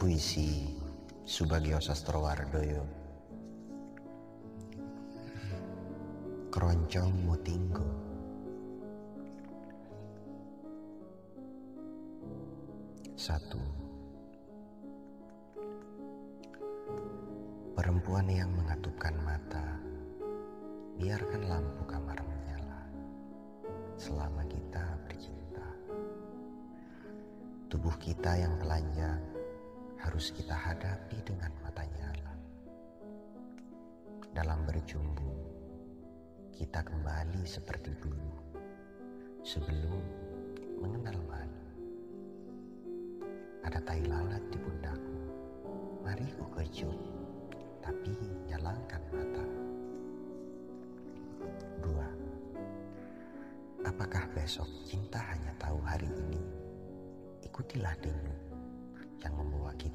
Puisi Subagio Sastrowardoyo Keroncong Mutinggo Satu. Perempuan yang mengatupkan mata Biarkan lampu kamar menyala Selama kita bercinta. Tubuh kita yang telanjang harus kita hadapi dengan mata nyala. Dalam berjumbu, kita kembali seperti dulu sebelum mengenal malu. Ada tai lalat di pundakku, mari ku kecup, tapi nyalakan mata. Dua, apakah besok cinta hanya tahu hari ini? Ikutilah denyut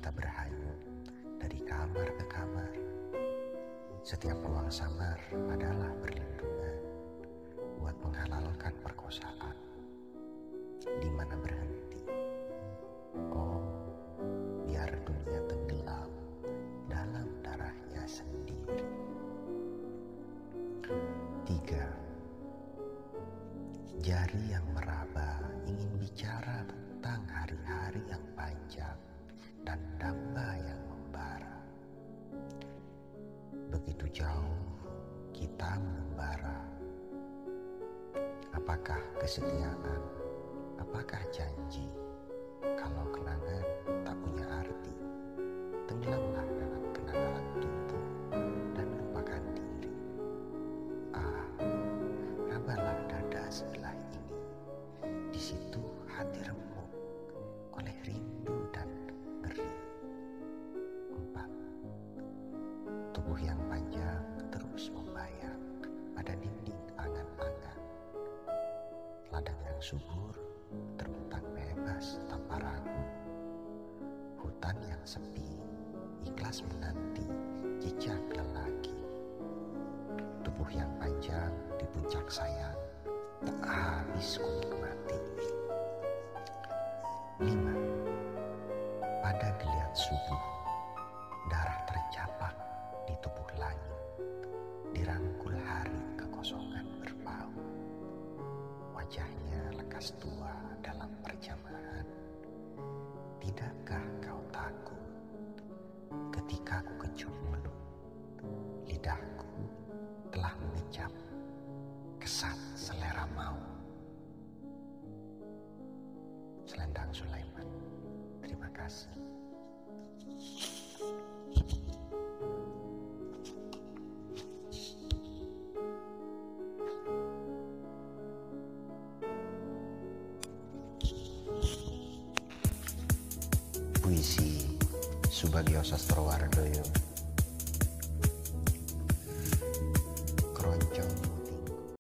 kita berhayut dari kamar ke kamar. Setiap ruang samar adalah perlindungan buat menghalalkan perkosaan. Di mana berhenti? Oh, biar dunia tenggelam dalam darahnya sendiri. Tiga, jari yang meraba dan damba yang membara. Begitu jauh kita membara. Apakah kesetiaan? Apakah janji? Kalau kenangan tak punya arti, tenggelamlah dalam kenangan tubuh dan lupakan diri. Ah, rabalah dada sebelah subur terbentang bebas tanpa ragu. Hutan yang sepi ikhlas menanti jejak lelaki. Tubuh yang panjang di puncak sayang tak habis ku nikmati. Lima. Pada geliat subuh, darah tercapak Lekas tua dalam perjamahan. Tidakkah kau takut ketika ku kecup mulut? Lidahku telah mengecap kesat selera mau. Selendang Sulaiman. Terima kasih. Puisi Subagio Sastrowardoyo